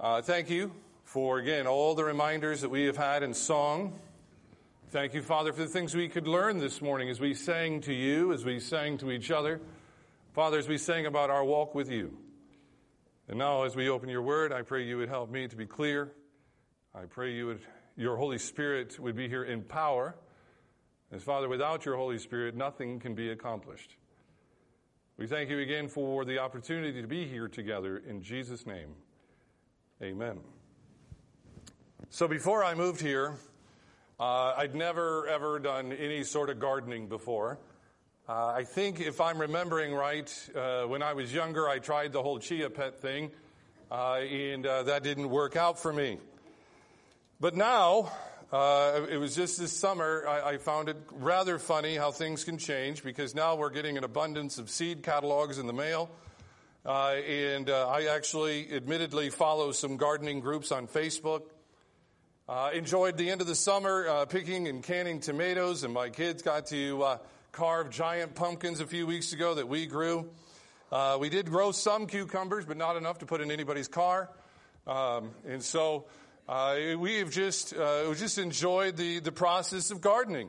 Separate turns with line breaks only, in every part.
Uh, thank you for, again, all the reminders that we have had in song. Thank you, Father, for the things we could learn this morning as we sang to you, as we sang to each other. Father, as we sang about our walk with you. And now, as we open your word, I pray you would help me to be clear. I pray you would, your Holy Spirit would be here in power. As Father, without your Holy Spirit, nothing can be accomplished. We thank you again for the opportunity to be here together in Jesus' name. Amen. So before I moved here, uh, I'd never ever done any sort of gardening before. Uh, I think if I'm remembering right, uh, when I was younger, I tried the whole chia pet thing, uh, and uh, that didn't work out for me. But now, uh, it was just this summer, I, I, found it rather funny how things can change because now we're getting an abundance of seed catalogs in the mail. Uh, and uh, I actually admittedly follow some gardening groups on Facebook. Uh, enjoyed the end of the summer uh, picking and canning tomatoes, and my kids got to uh, carve giant pumpkins a few weeks ago that we grew. we did grow some cucumbers, but not enough to put in anybody's car. Um, and so uh, we have just, uh, just enjoyed the, the process of gardening.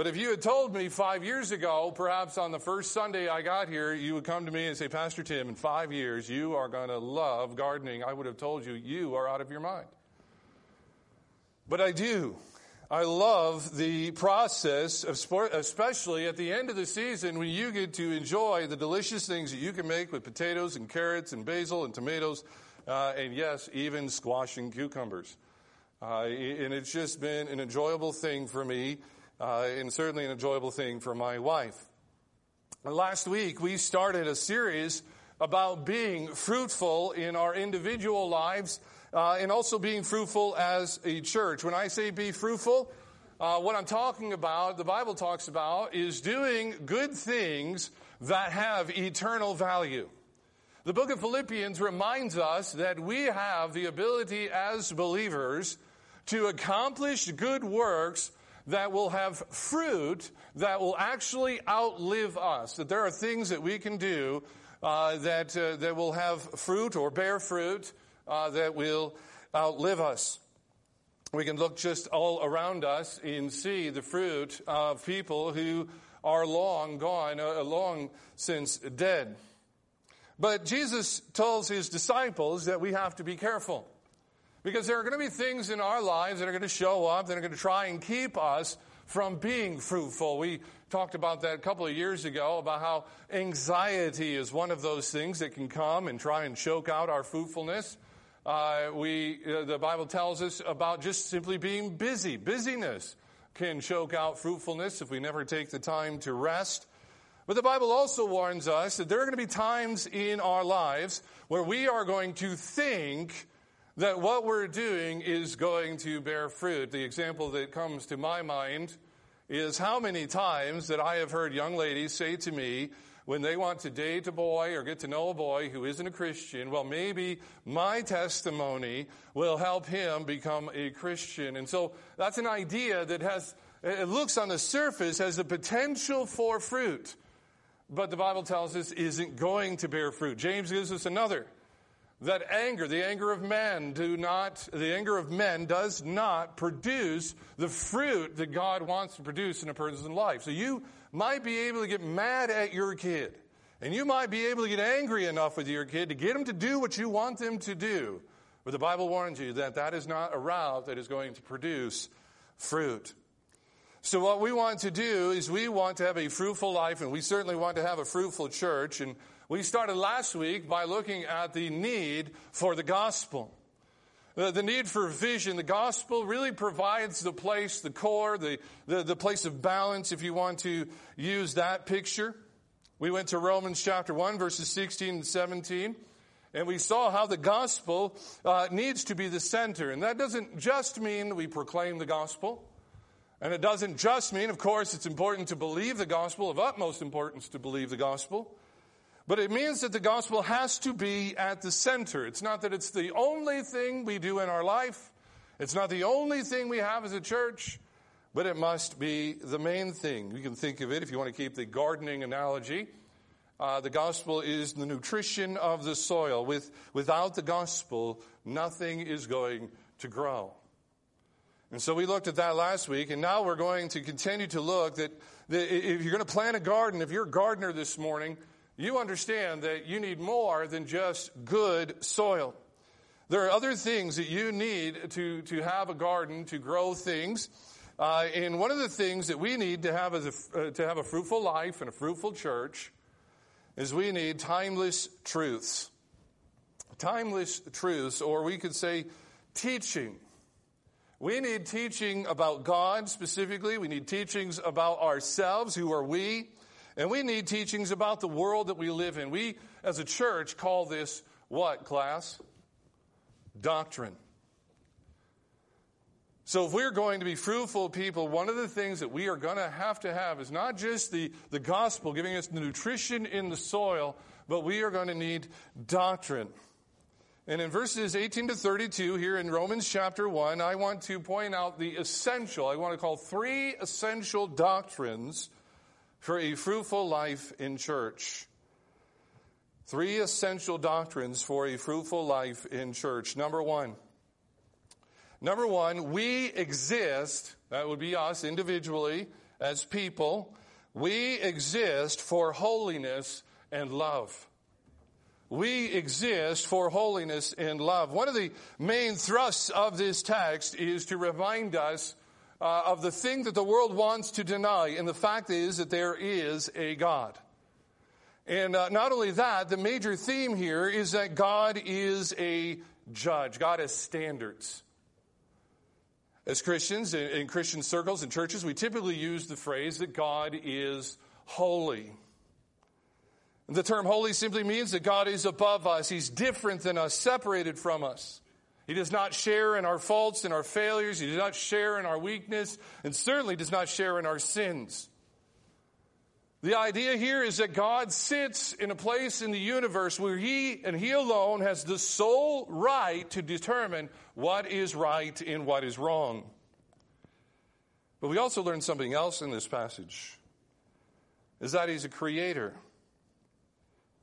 But if you had told me five years ago, perhaps on the first Sunday I got here, you would come to me and say, Pastor Tim, in five years you are going to love gardening, I would have told you, you are out of your mind. But I do. I love the process of sport, especially at the end of the season when you get to enjoy the delicious things that you can make with potatoes and carrots and basil and tomatoes uh, and yes, even squashing cucumbers. Uh, and it's just been an enjoyable thing for me, uh, and certainly an enjoyable thing for my wife. Last week, we started a series about being fruitful in our individual lives uh, and also being fruitful as a church. When I say be fruitful, uh, what I'm talking about, the Bible talks about, is doing good things that have eternal value. The book of Philippians reminds us that we have the ability as believers to accomplish good works that will have fruit that will actually outlive us. That there are things that we can do uh, that, uh, that will have fruit or bear fruit uh, that will outlive us. We can look just all around us and see the fruit of people who are long gone, uh, long since dead. But Jesus tells his disciples that we have to be careful. Because there are going to be things in our lives that are going to show up that are going to try and keep us from being fruitful. We talked about that a couple of years ago about how anxiety is one of those things that can come and try and choke out our fruitfulness. Uh, we, uh, the Bible tells us about just simply being busy. Busyness can choke out fruitfulness if we never take the time to rest. But the Bible also warns us that there are going to be times in our lives where we are going to think that what we're doing is going to bear fruit. The example that comes to my mind is how many times that I have heard young ladies say to me, when they want to date a boy or get to know a boy who isn't a Christian, well, maybe my testimony will help him become a Christian. And so that's an idea that has, it looks on the surface as a potential for fruit but the Bible tells us isn't going to bear fruit. James gives us another. That anger, the anger of men, do not, the anger of men does not produce the fruit that God wants to produce in a person's life. So you might be able to get mad at your kid. And you might be able to get angry enough with your kid to get them to do what you want them to do. But the Bible warns you that that is not a route that is going to produce fruit. So what we want to do is we want to have a fruitful life and we certainly want to have a fruitful church. And we started last week by looking at the need for the gospel. The, need for vision. The gospel really provides the place, the core, the, the, the place of balance if you want to use that picture. We went to Romans chapter 1 verses 16 and 17. And we saw how the gospel uh, needs to be the center. And that doesn't just mean we proclaim the gospel. And it doesn't just mean, of course, it's important to believe the gospel, of utmost importance to believe the gospel, but it means that the gospel has to be at the center. It's not that it's the only thing we do in our life, it's not the only thing we have as a church, but it must be the main thing. You can think of it, if you want to keep the gardening analogy, Uh, the gospel is the nutrition of the soil. With, without the gospel, nothing is going to grow. And so we looked at that last week, and now we're going to continue to look that, that if you're going to plant a garden, if you're a gardener this morning, you understand that you need more than just good soil. There are other things that you need to, to have a garden, to grow things. Uh, and one of the things that we need to have, as a, uh, to have a fruitful life and a fruitful church is we need timeless truths. Timeless truths, or we could say teaching. We need teaching about God specifically. We need teachings about ourselves, who are we. And we need teachings about the world that we live in. We, as a church, call this what, class? Doctrine. So, if we're going to be fruitful people, one of the things that we are going to have to have is not just the, the gospel giving us the nutrition in the soil, but we are going to need doctrine. And in verses 18 to 32 here in Romans chapter 1, I want to point out the essential, I want to call three essential doctrines for a fruitful life in church. Three essential doctrines for a fruitful life in church. Number one. Number one, we exist, that would be us individually as people, we exist for holiness and love. We exist for holiness and love. One of the main thrusts of this text is to remind us uh, of the thing that the world wants to deny, and the fact is that there is a God. And uh, not only that, the major theme here is that God is a judge. God has standards. As Christians, in, in Christian circles and churches, we typically use the phrase that God is holy. The term holy simply means that God is above us. He's different than us, separated from us. He does not share in our faults and our failures. He does not share in our weakness, and certainly does not share in our sins. The idea here is that God sits in a place in the universe where He and He alone has the sole right to determine what is right and what is wrong. But we also learn something else in this passage is that He's a creator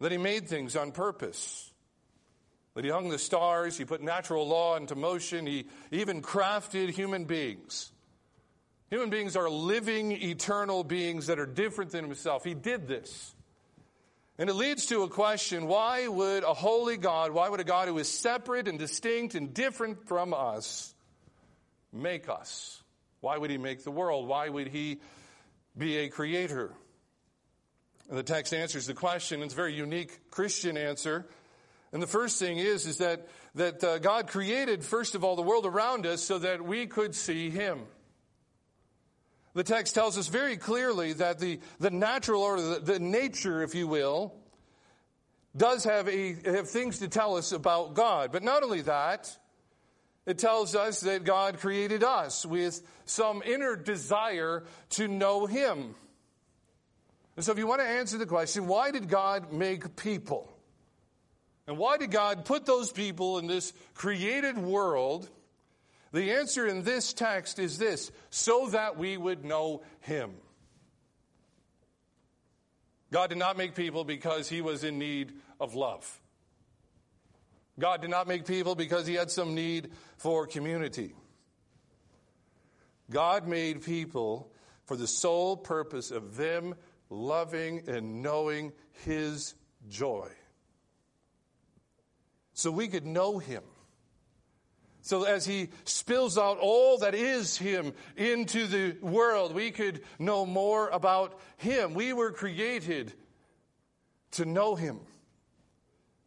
that he made things on purpose. That he hung the stars, he put natural law into motion, he even crafted human beings. Human beings are living, eternal beings that are different than himself. He did this. And it leads to a question why would a holy God, why would a God who is separate and distinct and different from us make us? Why would he make the world? Why would he be a creator? And the text answers the question. It's a very unique Christian answer. And the first thing is, is that, that uh, God created, first of all, the world around us so that we could see Him. The text tells us very clearly that the, the natural or the, the nature, if you will, does have, a, have things to tell us about God. But not only that, it tells us that God created us with some inner desire to know Him. And so, if you want to answer the question, why did God make people? And why did God put those people in this created world? The answer in this text is this so that we would know Him. God did not make people because He was in need of love. God did not make people because He had some need for community. God made people for the sole purpose of them loving and knowing His joy. So we could know Him. So as He spills out all that is Him into the world, we could know more about Him. We were created to know Him.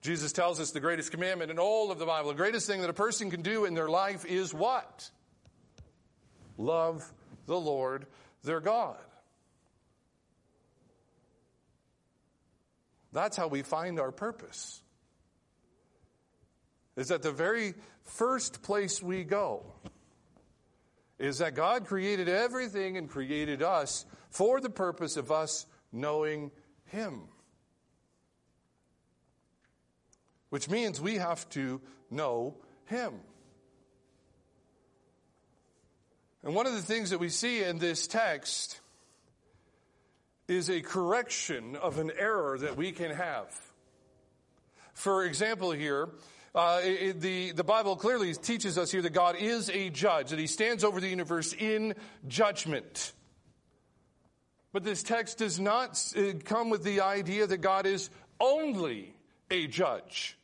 Jesus tells us the greatest commandment in all of the Bible, the greatest thing that a person can do in their life is what? Love the Lord their God. That's how we find our purpose. Is that the very first place we go is that God created everything and created us for the purpose of us knowing Him. Which means we have to know Him. And one of the things that we see in this text is a correction of an error that we can have. For example, here, uh, it, the, the Bible clearly teaches us here that God is a judge, that he stands over the universe in judgment. But this text does not uh, come with the idea that God is only a judge.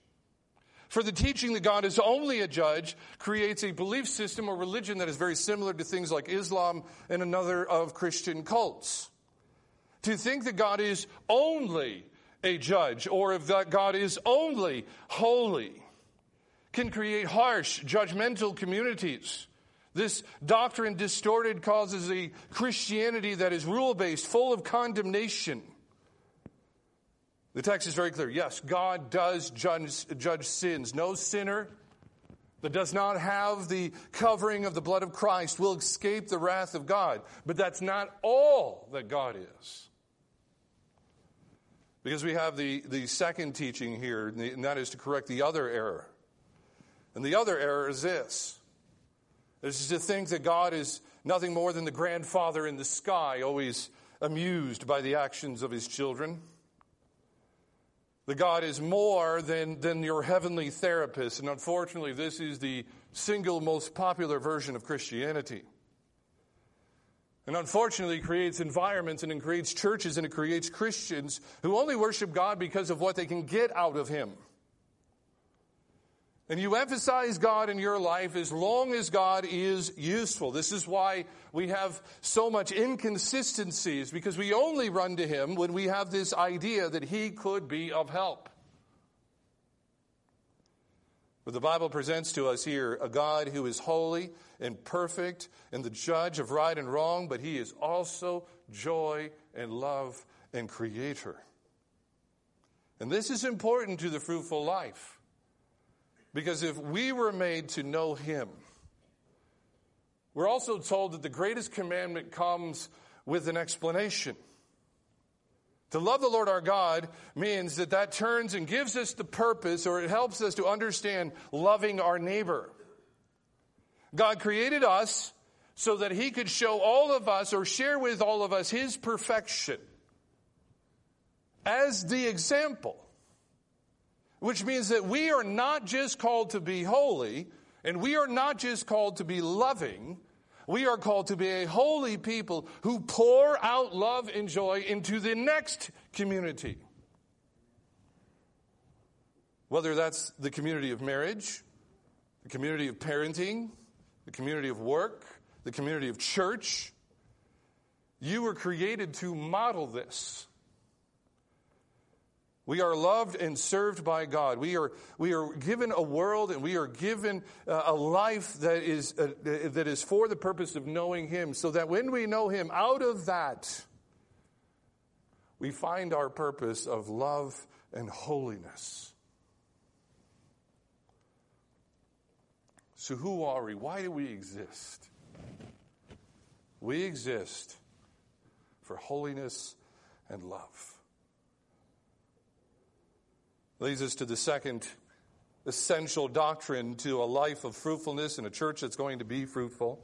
For the teaching that God is only a judge creates a belief system or religion that is very similar to things like Islam and another of Christian cults. To think that God is only a judge or that God is only holy can create harsh, judgmental communities. This doctrine distorted causes a Christianity that is rule based, full of condemnation. The text is very clear. Yes, God does judge, judge sins. No sinner that does not have the covering of the blood of Christ will escape the wrath of God. But that's not all that God is. Because we have the, the second teaching here, and that is to correct the other error. And the other error is this. This is to think that God is nothing more than the grandfather in the sky, always amused by the actions of his children. That God is more than, than your heavenly therapist. And unfortunately, this is the single most popular version of Christianity. And unfortunately, it creates environments and it creates churches and it creates Christians who only worship God because of what they can get out of Him. And you emphasize God in your life as long as God is useful. This is why we have so much inconsistencies because we only run to Him when we have this idea that He could be of help. But the Bible presents to us here a God who is holy and perfect and the judge of right and wrong, but He is also joy and love and creator. And this is important to the fruitful life. Because if we were made to know Him, we're also told that the greatest commandment comes with an explanation. To love the Lord our God means that that turns and gives us the purpose or it helps us to understand loving our neighbor. God created us so that he could show all of us or share with all of us his perfection as the example. Which means that we are not just called to be holy, and we are not just called to be loving, we are called to be a holy people who pour out love and joy into the next community. Whether that's the community of marriage, the community of parenting, the community of work, the community of church, you were created to model this. We are loved and served by God. We are, we are given a world and we are given uh, a life that is, uh, that is for the purpose of knowing Him, so that when we know Him, out of that, we find our purpose of love and holiness. So, who are we? Why do we exist? We exist for holiness and love. Leads us to the second essential doctrine to a life of fruitfulness in a church that's going to be fruitful.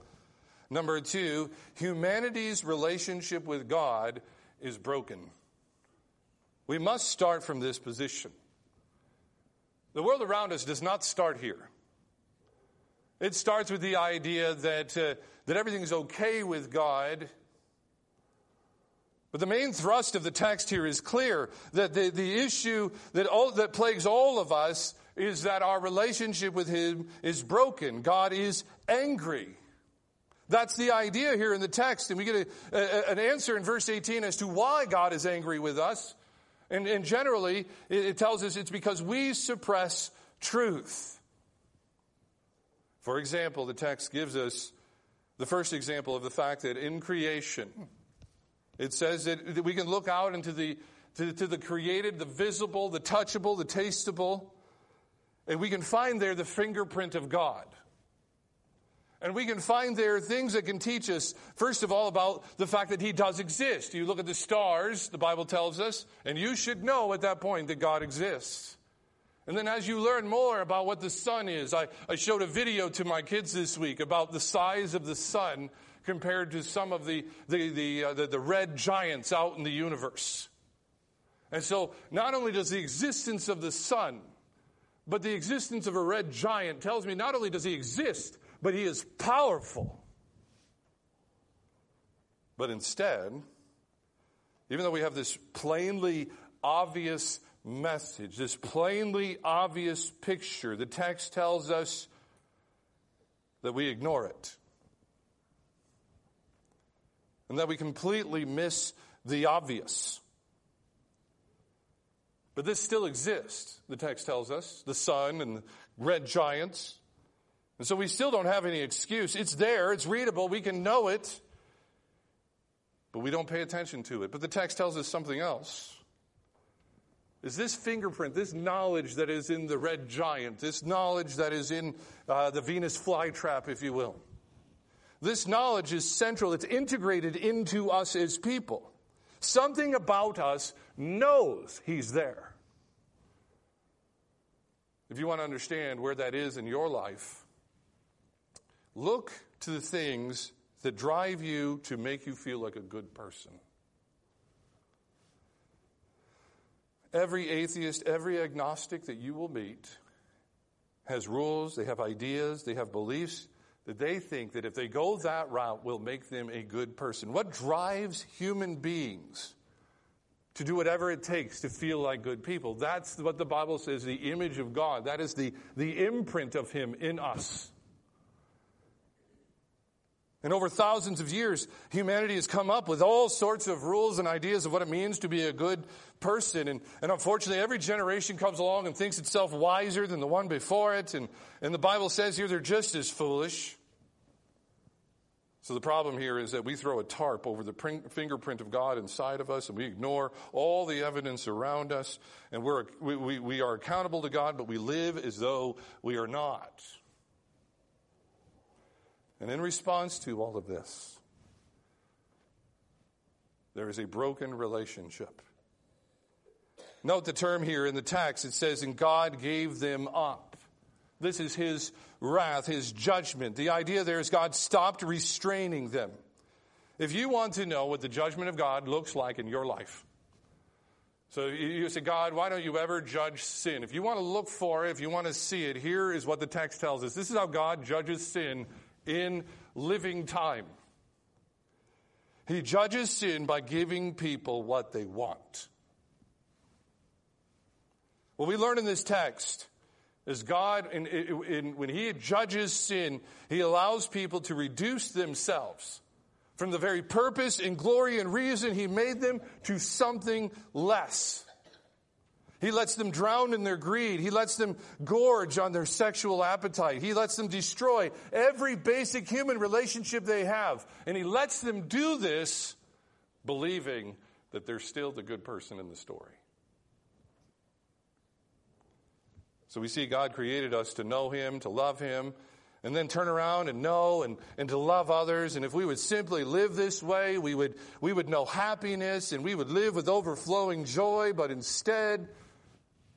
Number two, humanity's relationship with God is broken. We must start from this position. The world around us does not start here. It starts with the idea that, uh, that everything's okay with God but the main thrust of the text here is clear that the, the issue that, all, that plagues all of us is that our relationship with Him is broken. God is angry. That's the idea here in the text. And we get a, a, an answer in verse 18 as to why God is angry with us. And, and generally, it, it tells us it's because we suppress truth. For example, the text gives us the first example of the fact that in creation, it says that, that we can look out into the, to, to the created, the visible, the touchable, the tasteable, and we can find there the fingerprint of God. And we can find there things that can teach us, first of all, about the fact that He does exist. You look at the stars, the Bible tells us, and you should know at that point that God exists. And then as you learn more about what the sun is, I, I showed a video to my kids this week about the size of the sun compared to some of the, the, the, uh, the, the red giants out in the universe. And so not only does the existence of the sun, but the existence of a red giant tells me not only does he exist, but he is powerful. But instead, even though we have this plainly obvious message, this plainly obvious picture, the text tells us that we ignore it. And that we completely miss the obvious. But this still exists, the text tells us the sun and the red giants. And so we still don't have any excuse. It's there, it's readable, we can know it, but we don't pay attention to it. But the text tells us something else. Is this fingerprint, this knowledge that is in the red giant, this knowledge that is in uh, the Venus flytrap, if you will, this knowledge is central, it's integrated into us as people. Something about us knows He's there. If you want to understand where that is in your life, look to the things that drive you to make you feel like a good person. Every atheist, every agnostic that you will meet has rules, they have ideas, they have beliefs that they think that if they go that route will make them a good person. What drives human beings to do whatever it takes to feel like good people? That's what the Bible says, the image of God. That is the, the imprint of Him in us. And over thousands of years, humanity has come up with all sorts of rules and ideas of what it means to be a good person. And, and unfortunately, every generation comes along and thinks itself wiser than the one before it. And, and the Bible says here they're just as foolish. So the problem here is that we throw a tarp over the fingerprint of God inside of us and we ignore all the evidence around us. And we're, we, we, we are accountable to God, but we live as though we are not. And in response to all of this, there is a broken relationship. Note the term here in the text. It says, and God gave them up. This is his wrath, his judgment. The idea there is God stopped restraining them. If you want to know what the judgment of God looks like in your life, so you say, God, why don't you ever judge sin? If you want to look for it, if you want to see it, here is what the text tells us. This is how God judges sin in living time. He judges sin by giving people what they want. What we learn in this text is God, in, in, when He judges sin, He allows people to reduce themselves from the very purpose and glory and reason He made them to something less. He lets them drown in their greed. He lets them gorge on their sexual appetite. He lets them destroy every basic human relationship they have. And he lets them do this believing that they're still the good person in the story. So we see God created us to know Him, to love Him, and then turn around and know and, and to love others. And if we would simply live this way, we would, we would know happiness and we would live with overflowing joy, but instead,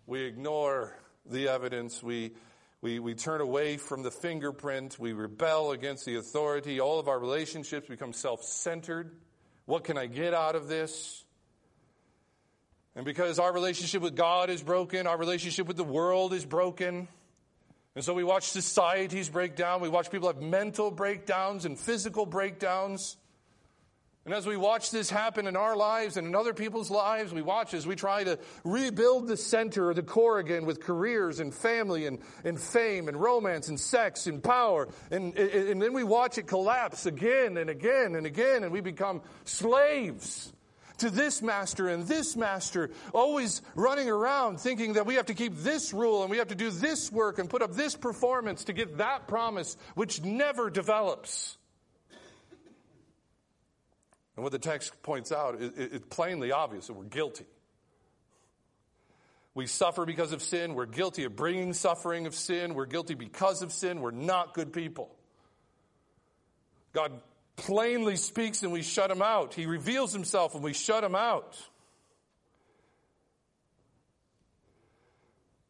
we ignore the evidence. We, we, we turn away from the fingerprint. We rebel against the authority. All of our relationships become self centered. What can I get out of this? And because our relationship with God is broken, our relationship with the world is broken. And so we watch societies break down. We watch people have mental breakdowns and physical breakdowns. And as we watch this happen in our lives and in other people's lives, we watch as we try to rebuild the center the core again with careers and family and, and fame and romance and sex and power. And, and then we watch it collapse again and again and again, and we become slaves to this master and this master, always running around thinking that we have to keep this rule and we have to do this work and put up this performance to get that promise, which never develops. And what the text points out is it's plainly obvious that we're guilty. We suffer because of sin. We're guilty of bringing suffering of sin. We're guilty because of sin. We're not good people. God plainly speaks and we shut him out. He reveals himself and we shut him out.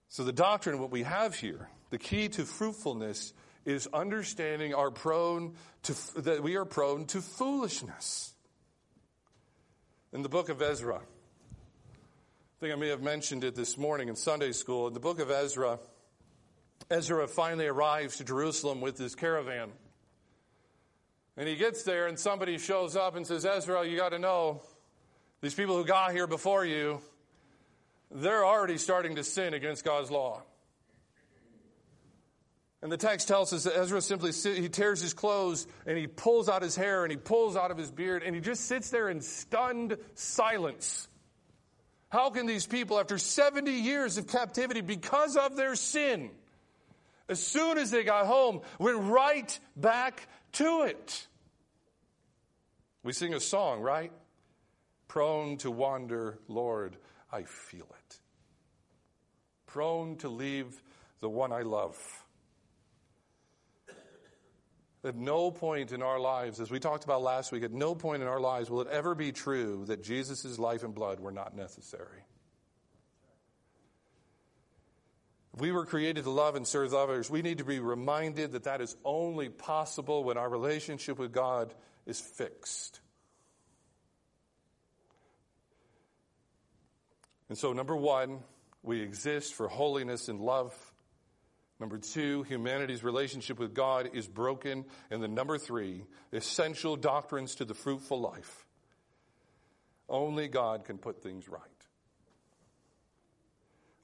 So, the doctrine, what we have here, the key to fruitfulness is understanding our prone to, that we are prone to foolishness. In the book of Ezra, I think I may have mentioned it this morning in Sunday school. In the book of Ezra, Ezra finally arrives to Jerusalem with his caravan. And he gets there, and somebody shows up and says, Ezra, you got to know, these people who got here before you, they're already starting to sin against God's law. And the text tells us that Ezra simply he tears his clothes and he pulls out his hair and he pulls out of his beard and he just sits there in stunned silence. How can these people, after 70 years of captivity because of their sin, as soon as they got home, went right back to it? We sing a song, right? Prone to wander, Lord, I feel it. Prone to leave the one I love. At no point in our lives, as we talked about last week, at no point in our lives will it ever be true that Jesus' life and blood were not necessary. If we were created to love and serve others, we need to be reminded that that is only possible when our relationship with God is fixed. And so, number one, we exist for holiness and love. Number two, humanity's relationship with God is broken. And the number three, essential doctrines to the fruitful life. Only God can put things right.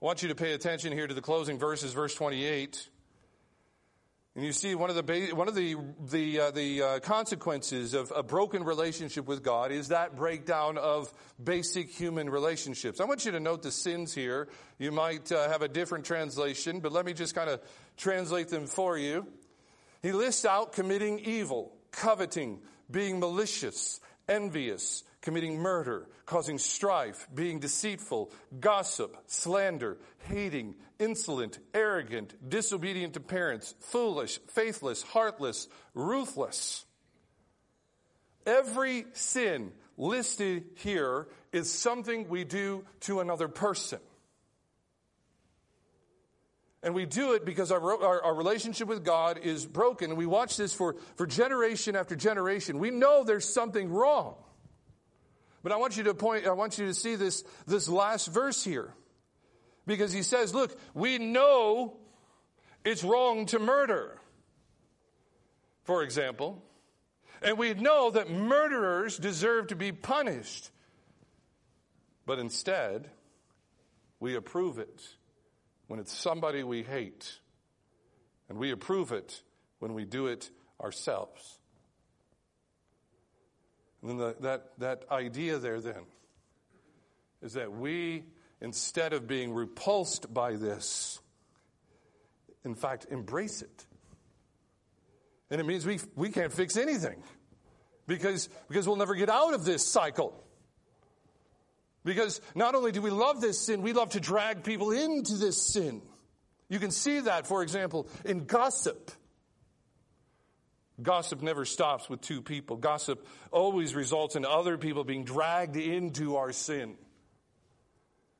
I want you to pay attention here to the closing verses, verse 28. And you see, one of the one of the the uh, the uh, consequences of a broken relationship with God is that breakdown of basic human relationships. I want you to note the sins here. You might uh, have a different translation, but let me just kind of translate them for you. He lists out committing evil, coveting, being malicious, envious, committing murder, causing strife, being deceitful, gossip, slander, hating, insolent, arrogant, disobedient to parents, foolish, faithless, heartless, ruthless. Every sin listed here is something we do to another person. And we do it because our, our, our, relationship with God is broken. And we watch this for, for generation after generation. We know there's something wrong. But I want you to point, I want you to see this, this last verse here. Because he says, look, we know it's wrong to murder, for example. And we know that murderers deserve to be punished. But instead, we approve it when it's somebody we hate. And we approve it when we do it ourselves. And then the, that, that idea there then is that we, instead of being repulsed by this, in fact, embrace it. And it means we, we can't fix anything because, because we'll never get out of this cycle. Because not only do we love this sin, we love to drag people into this sin. You can see that, for example, in gossip. Gossip never stops with two people. Gossip always results in other people being dragged into our sin.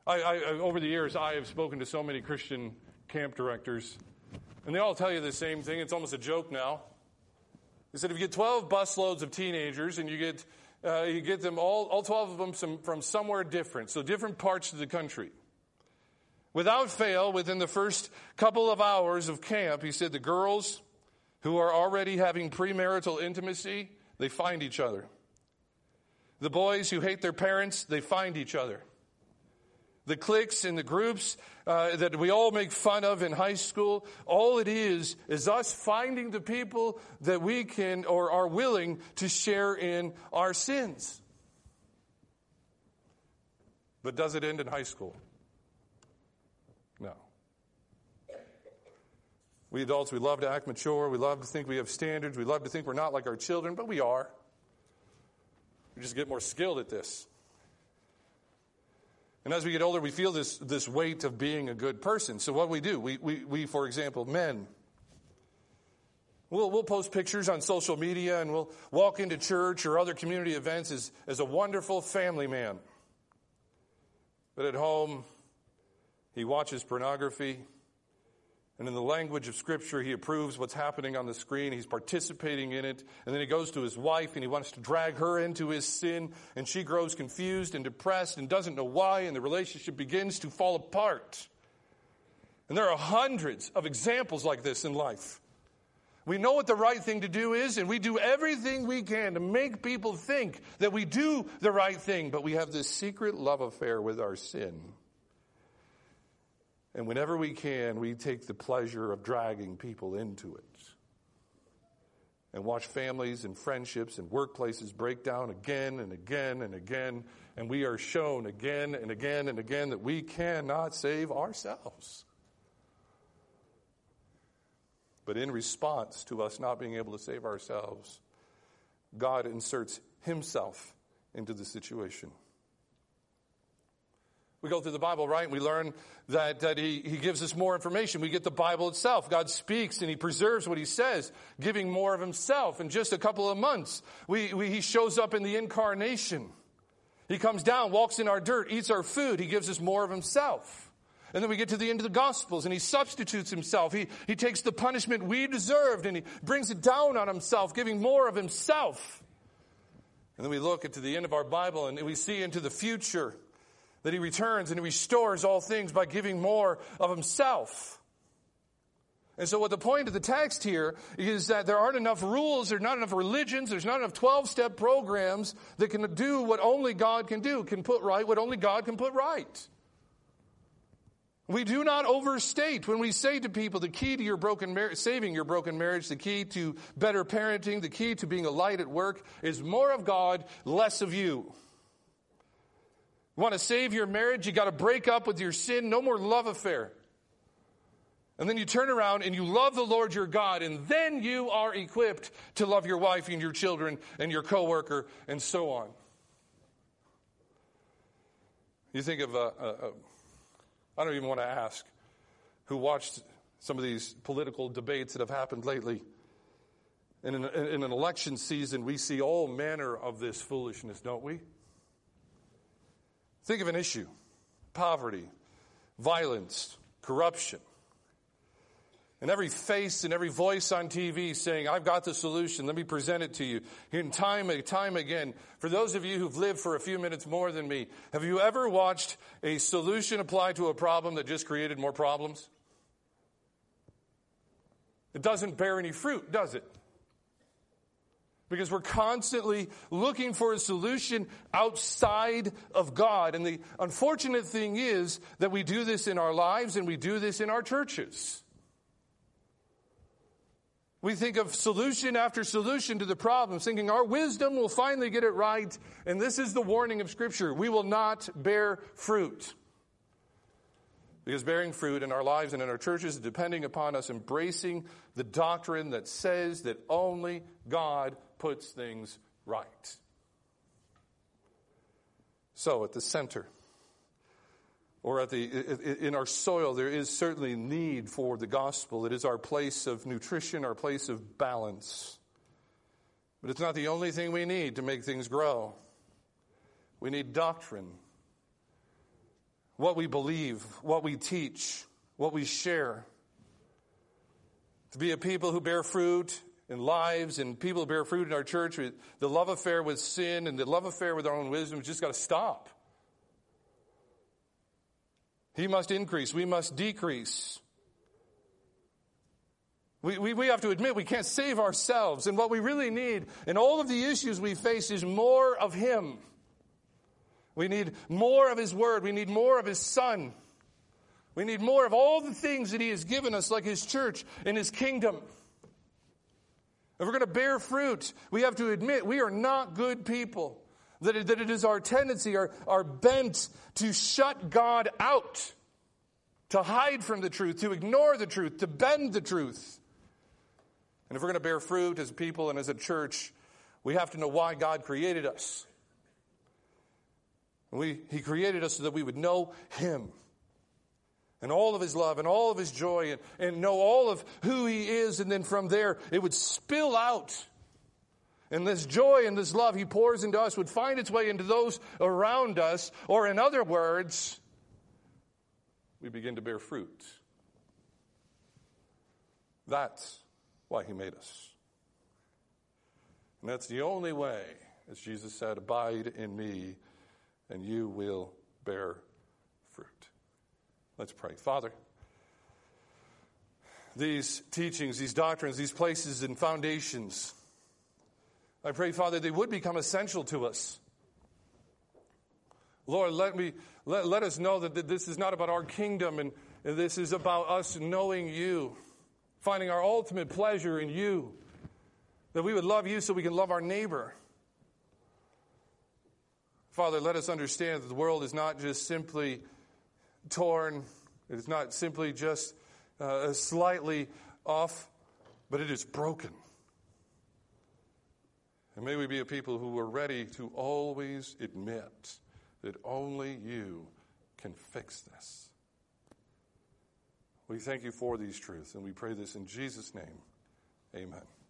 I, I, over the years, I have spoken to so many Christian camp directors, and they all tell you the same thing. It's almost a joke now. They said if you get 12 busloads of teenagers and you get, uh, you get them all, all 12 of them some, from somewhere different, so different parts of the country. Without fail, within the first couple of hours of camp, he said the girls who are already having premarital intimacy, they find each other. The boys who hate their parents, they find each other. The cliques and the groups uh, that we all make fun of in high school, all it is is us finding the people that we can or are willing to share in our sins. But does it end in high school? No. We adults, we love to act mature. We love to think we have standards. We love to think we're not like our children, but we are. We just get more skilled at this. And as we get older, we feel this, this weight of being a good person. So what we do, we, we, we for example, men, we'll, we'll post pictures on social media and we'll walk into church or other community events as, as a wonderful family man. But at home, He watches pornography. And in the language of Scripture, he approves what's happening on the screen. He's participating in it. And then he goes to his wife and he wants to drag her into his sin. And she grows confused and depressed and doesn't know why. And the relationship begins to fall apart. And there are hundreds of examples like this in life. We know what the right thing to do is, and we do everything we can to make people think that we do the right thing, but we have this secret love affair with our sin. And whenever we can, we take the pleasure of dragging people into it. And watch families and friendships and workplaces break down again and again and again. And we are shown again and again and again that we cannot save ourselves. But in response to us not being able to save ourselves, God inserts Himself into the situation. We go through the Bible, right? And we learn that, that he, he gives us more information. We get the Bible itself. God speaks and He preserves what He says, giving more of Himself. In just a couple of months, we, we, He shows up in the incarnation. He comes down, walks in our dirt, eats our food. He gives us more of Himself. And then we get to the end of the Gospels and He substitutes Himself. He, he takes the punishment we deserved and He brings it down on Himself, giving more of Himself. And then we look into the end of our Bible and we see into the future that he returns and he restores all things by giving more of himself. And so, what the point of the text here is that there aren't enough rules, there's not enough religions, there's not enough 12 step programs that can do what only God can do, can put right what only God can put right. We do not overstate when we say to people the key to your broken marriage, saving your broken marriage, the key to better parenting, the key to being a light at work is more of God, less of you. You want to save your marriage? You got to break up with your sin. No more love affair. And then you turn around and you love the Lord your God, and then you are equipped to love your wife and your children and your coworker and so on. You think of, uh, uh, uh, I don't even want to ask who watched some of these political debates that have happened lately. In an, in an election season, we see all manner of this foolishness, don't we? Think of an issue poverty, violence, corruption. And every face and every voice on TV saying, I've got the solution, let me present it to you. And time and time again, for those of you who've lived for a few minutes more than me, have you ever watched a solution apply to a problem that just created more problems? It doesn't bear any fruit, does it? Because we're constantly looking for a solution outside of God. And the unfortunate thing is that we do this in our lives and we do this in our churches. We think of solution after solution to the problem, thinking our wisdom will finally get it right. And this is the warning of Scripture. We will not bear fruit. Because bearing fruit in our lives and in our churches is depending upon us embracing the doctrine that says that only God puts things right. So, at the center, or at the, in our soil, there is certainly need for the gospel. It is our place of nutrition, our place of balance. But it's not the only thing we need to make things grow. We need doctrine. What we believe, what we teach, what we share. To be a people who bear fruit and lives and people bear fruit in our church. The love affair with sin and the love affair with our own wisdom has just got to stop. He must increase. We must decrease. We, we, we have to admit we can't save ourselves. And what we really need in all of the issues we face is more of Him. We need more of His Word. We need more of His Son. We need more of all the things that He has given us, like His church and His kingdom. If we're going to bear fruit, we have to admit we are not good people. That it, that it is our tendency, our, our bent to shut God out, to hide from the truth, to ignore the truth, to bend the truth. And if we're going to bear fruit as people and as a church, we have to know why God created us. We, he created us so that we would know Him and all of his love and all of his joy and, and know all of who he is. And then from there, it would spill out. And this joy and this love he pours into us would find its way into those around us, or in other words, we begin to bear fruit. That's why he made us. And that's the only way, as Jesus said, abide in me, and you will bear fruit. Let's pray. Father, these teachings, these doctrines, these places and foundations, I pray, Father, they would become essential to us. Lord, let me let, let us know that this is not about our kingdom and this is about us knowing you, finding our ultimate pleasure in you. That we would love you so we can love our neighbor. Father, let us understand that the world is not just simply torn, it is not simply just uh, slightly off, but it is broken. And may we be a people who are ready to always admit that only you can fix this. We thank you for these truths, and we pray this in Jesus' name. Amen.